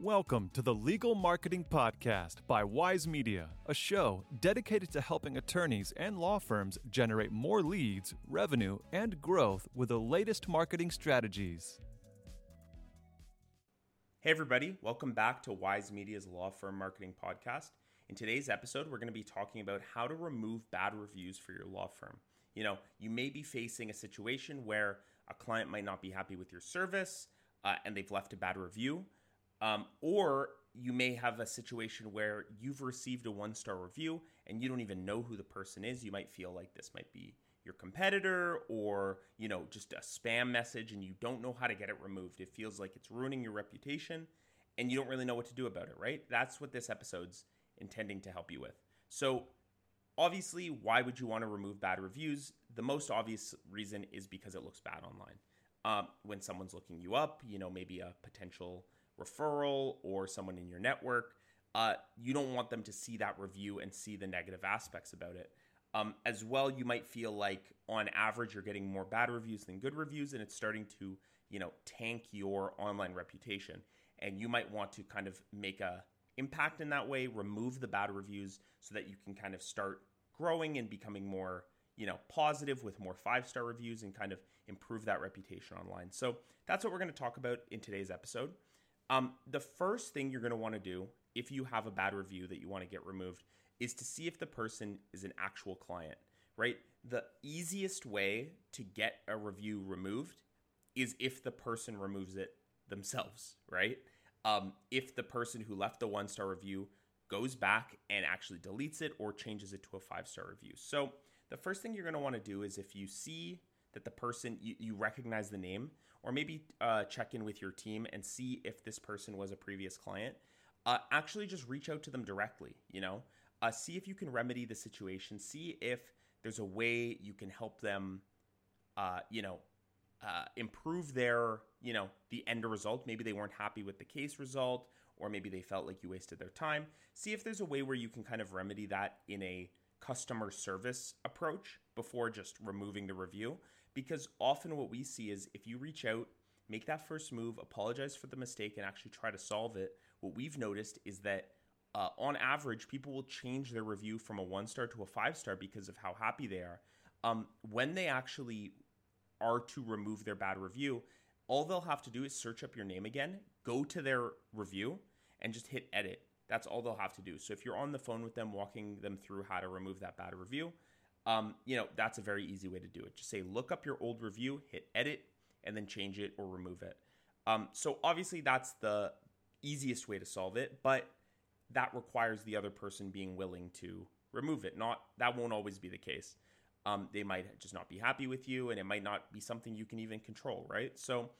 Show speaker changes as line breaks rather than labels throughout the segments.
Welcome to the Legal Marketing Podcast by Wise Media, a show dedicated to helping attorneys and law firms generate more leads, revenue, and growth with the latest marketing strategies.
Hey, everybody, welcome back to Wise Media's Law Firm Marketing Podcast. In today's episode, we're going to be talking about how to remove bad reviews for your law firm. You know, you may be facing a situation where a client might not be happy with your service uh, and they've left a bad review. Um, or you may have a situation where you've received a one star review and you don't even know who the person is. You might feel like this might be your competitor or you know just a spam message and you don't know how to get it removed. It feels like it's ruining your reputation and you don't really know what to do about it right? That's what this episode's intending to help you with. So obviously why would you want to remove bad reviews? The most obvious reason is because it looks bad online. Um, when someone's looking you up you know maybe a potential referral or someone in your network, uh, you don't want them to see that review and see the negative aspects about it. Um, as well, you might feel like on average you're getting more bad reviews than good reviews, and it's starting to you know tank your online reputation. And you might want to kind of make a impact in that way, remove the bad reviews so that you can kind of start growing and becoming more you know positive with more five star reviews and kind of improve that reputation online. So that's what we're going to talk about in today's episode. Um, the first thing you're going to want to do if you have a bad review that you want to get removed is to see if the person is an actual client, right? The easiest way to get a review removed is if the person removes it themselves, right? Um, if the person who left the one star review goes back and actually deletes it or changes it to a five star review. So, the first thing you're going to want to do is if you see that the person you, you recognize the name, or maybe uh, check in with your team and see if this person was a previous client. Uh, actually, just reach out to them directly. You know, uh, see if you can remedy the situation. See if there's a way you can help them. Uh, you know, uh, improve their you know the end result. Maybe they weren't happy with the case result, or maybe they felt like you wasted their time. See if there's a way where you can kind of remedy that in a customer service approach before just removing the review. Because often what we see is if you reach out, make that first move, apologize for the mistake, and actually try to solve it, what we've noticed is that uh, on average, people will change their review from a one star to a five star because of how happy they are. Um, when they actually are to remove their bad review, all they'll have to do is search up your name again, go to their review, and just hit edit. That's all they'll have to do. So if you're on the phone with them, walking them through how to remove that bad review, um, you know, that's a very easy way to do it. Just say, look up your old review, hit edit, and then change it or remove it. Um, so obviously that's the easiest way to solve it, but that requires the other person being willing to remove it. Not that won't always be the case. Um, they might just not be happy with you, and it might not be something you can even control, right? So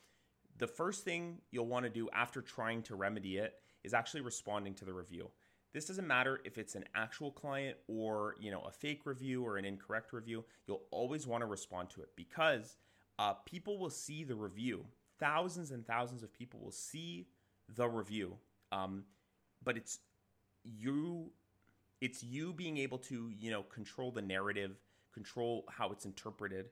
the first thing you'll want to do after trying to remedy it is actually responding to the review. This doesn't matter if it's an actual client or you know a fake review or an incorrect review. You'll always want to respond to it because uh, people will see the review. Thousands and thousands of people will see the review, um, but it's you. It's you being able to you know control the narrative, control how it's interpreted,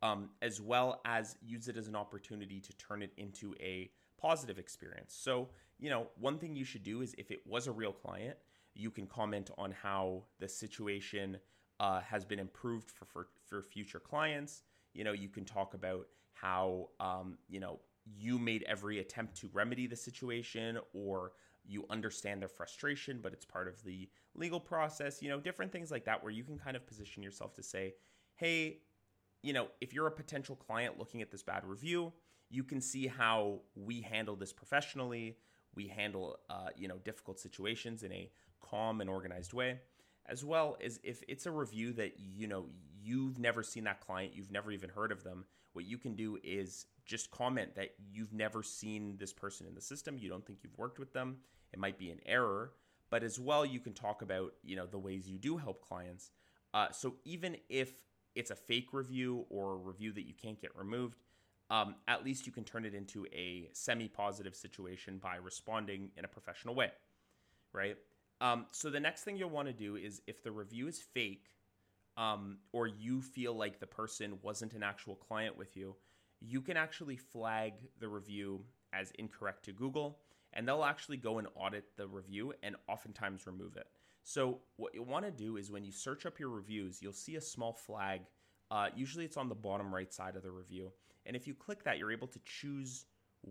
um, as well as use it as an opportunity to turn it into a positive experience. So, you know, one thing you should do is if it was a real client, you can comment on how the situation uh, has been improved for, for, for future clients. You know, you can talk about how, um, you know, you made every attempt to remedy the situation or you understand their frustration, but it's part of the legal process, you know, different things like that, where you can kind of position yourself to say, hey, you know, if you're a potential client looking at this bad review, you can see how we handle this professionally. We handle, uh, you know, difficult situations in a calm and organized way, as well as if it's a review that you know you've never seen that client, you've never even heard of them. What you can do is just comment that you've never seen this person in the system. You don't think you've worked with them. It might be an error, but as well, you can talk about you know the ways you do help clients. Uh, so even if it's a fake review or a review that you can't get removed, um, at least you can turn it into a semi positive situation by responding in a professional way, right? Um, so the next thing you'll want to do is if the review is fake um, or you feel like the person wasn't an actual client with you, you can actually flag the review as incorrect to Google and they'll actually go and audit the review and oftentimes remove it. So, what you want to do is when you search up your reviews, you'll see a small flag. Uh, usually, it's on the bottom right side of the review. And if you click that, you're able to choose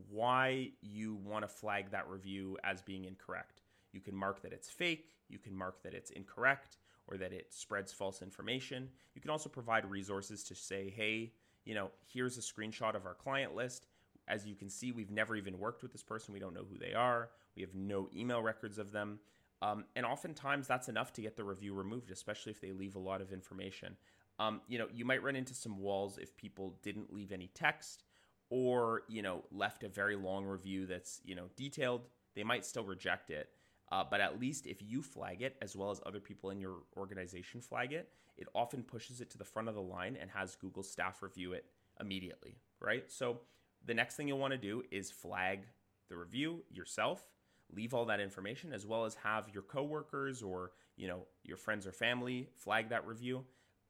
why you want to flag that review as being incorrect. You can mark that it's fake, you can mark that it's incorrect, or that it spreads false information. You can also provide resources to say, hey, you know, here's a screenshot of our client list. As you can see, we've never even worked with this person. We don't know who they are. We have no email records of them. Um, and oftentimes that's enough to get the review removed, especially if they leave a lot of information. Um, you know, you might run into some walls if people didn't leave any text or, you know, left a very long review that's, you know, detailed. They might still reject it. Uh, but at least if you flag it, as well as other people in your organization flag it, it often pushes it to the front of the line and has Google staff review it immediately, right? So the next thing you'll want to do is flag the review yourself leave all that information as well as have your coworkers or you know your friends or family flag that review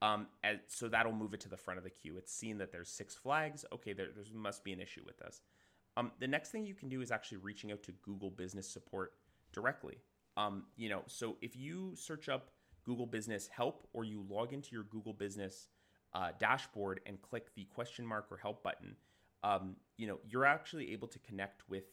um, and so that'll move it to the front of the queue. It's seen that there's six flags. Okay there, there must be an issue with this. Um, the next thing you can do is actually reaching out to google business support directly. Um, you know so if you search up google business help or you log into your google business uh, dashboard and click the question mark or help button um, you know you're actually able to connect with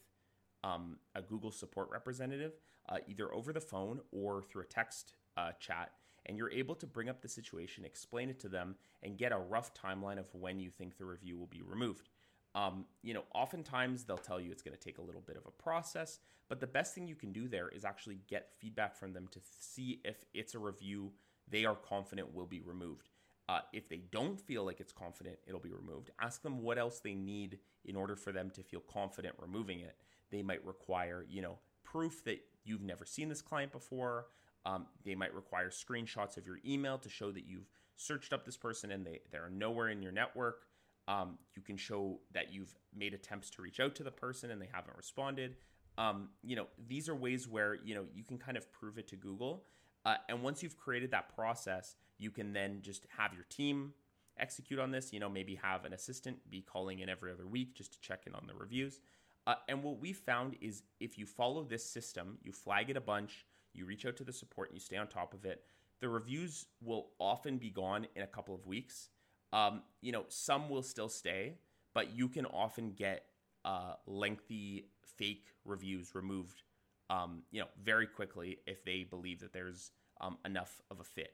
um, a Google support representative, uh, either over the phone or through a text uh, chat, and you're able to bring up the situation, explain it to them, and get a rough timeline of when you think the review will be removed. Um, you know, oftentimes they'll tell you it's going to take a little bit of a process, but the best thing you can do there is actually get feedback from them to see if it's a review they are confident will be removed. Uh, if they don't feel like it's confident it'll be removed, ask them what else they need in order for them to feel confident removing it. They might require, you know, proof that you've never seen this client before. Um, they might require screenshots of your email to show that you've searched up this person and they, they're nowhere in your network. Um, you can show that you've made attempts to reach out to the person and they haven't responded. Um, you know, these are ways where, you know, you can kind of prove it to Google. Uh, and once you've created that process, you can then just have your team execute on this. You know, maybe have an assistant be calling in every other week just to check in on the reviews. Uh, and what we found is if you follow this system, you flag it a bunch, you reach out to the support, and you stay on top of it, the reviews will often be gone in a couple of weeks. Um, you know, some will still stay, but you can often get uh, lengthy fake reviews removed, um, you know, very quickly if they believe that there's um, enough of a fit.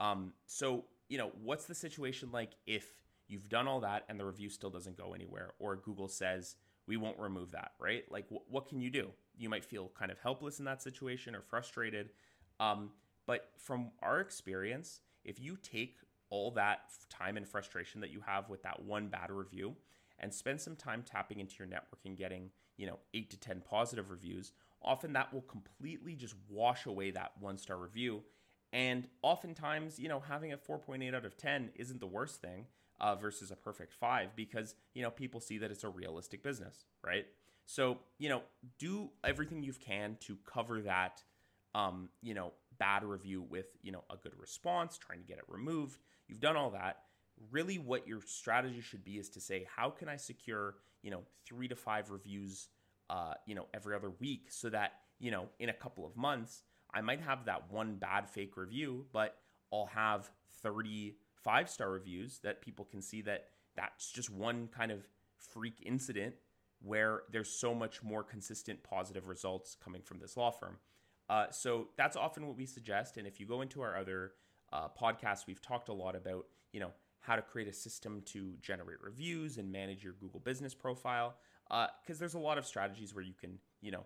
Um, so, you know, what's the situation like if you've done all that and the review still doesn't go anywhere, or Google says, we won't remove that, right? Like, what can you do? You might feel kind of helpless in that situation or frustrated. Um, but from our experience, if you take all that time and frustration that you have with that one bad review and spend some time tapping into your network and getting, you know, eight to 10 positive reviews, often that will completely just wash away that one star review. And oftentimes, you know, having a 4.8 out of 10 isn't the worst thing uh, versus a perfect five because you know people see that it's a realistic business, right? So you know, do everything you can to cover that, um, you know, bad review with you know a good response, trying to get it removed. You've done all that. Really, what your strategy should be is to say, how can I secure you know three to five reviews, uh, you know, every other week, so that you know in a couple of months I might have that one bad fake review, but I'll have 30 five star reviews that people can see that that's just one kind of freak incident where there's so much more consistent positive results coming from this law firm. Uh, so that's often what we suggest. And if you go into our other uh, podcasts, we've talked a lot about you know how to create a system to generate reviews and manage your Google Business profile. Because uh, there's a lot of strategies where you can you know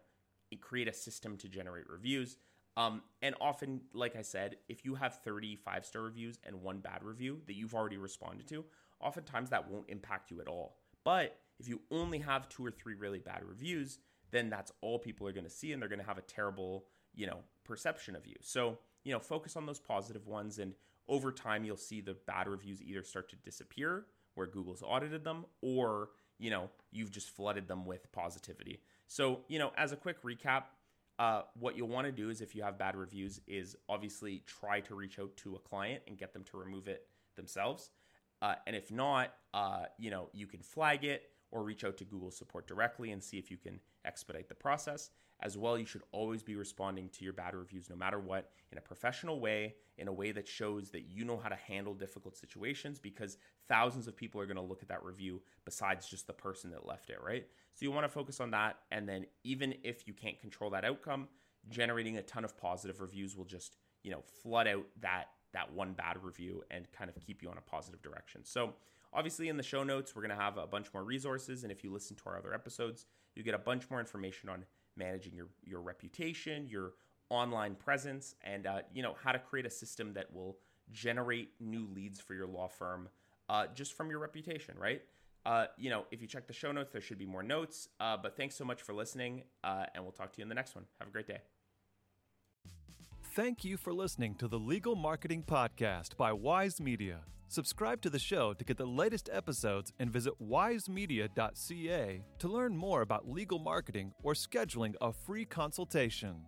create a system to generate reviews. Um, and often, like I said, if you have 30 five star reviews and one bad review that you've already responded to, oftentimes that won't impact you at all. But if you only have two or three really bad reviews, then that's all people are going to see and they're going to have a terrible, you know, perception of you. So, you know, focus on those positive ones and over time you'll see the bad reviews either start to disappear where Google's audited them or, you know, you've just flooded them with positivity. So, you know, as a quick recap, uh, what you'll want to do is if you have bad reviews is obviously try to reach out to a client and get them to remove it themselves uh, and if not uh, you know you can flag it or reach out to Google support directly and see if you can expedite the process. As well, you should always be responding to your bad reviews no matter what in a professional way, in a way that shows that you know how to handle difficult situations because thousands of people are going to look at that review besides just the person that left it, right? So you want to focus on that. And then, even if you can't control that outcome, generating a ton of positive reviews will just, you know, flood out that that one bad review and kind of keep you on a positive direction. So, obviously, in the show notes, we're going to have a bunch more resources. And if you listen to our other episodes, you get a bunch more information on managing your, your reputation, your online presence, and uh, you know how to create a system that will generate new leads for your law firm uh, just from your reputation, right? Uh, you know, if you check the show notes, there should be more notes. Uh, but thanks so much for listening, uh, and we'll talk to you in the next one. Have a great day.
Thank you for listening to the Legal Marketing Podcast by Wise Media. Subscribe to the show to get the latest episodes and visit wisemedia.ca to learn more about legal marketing or scheduling a free consultation.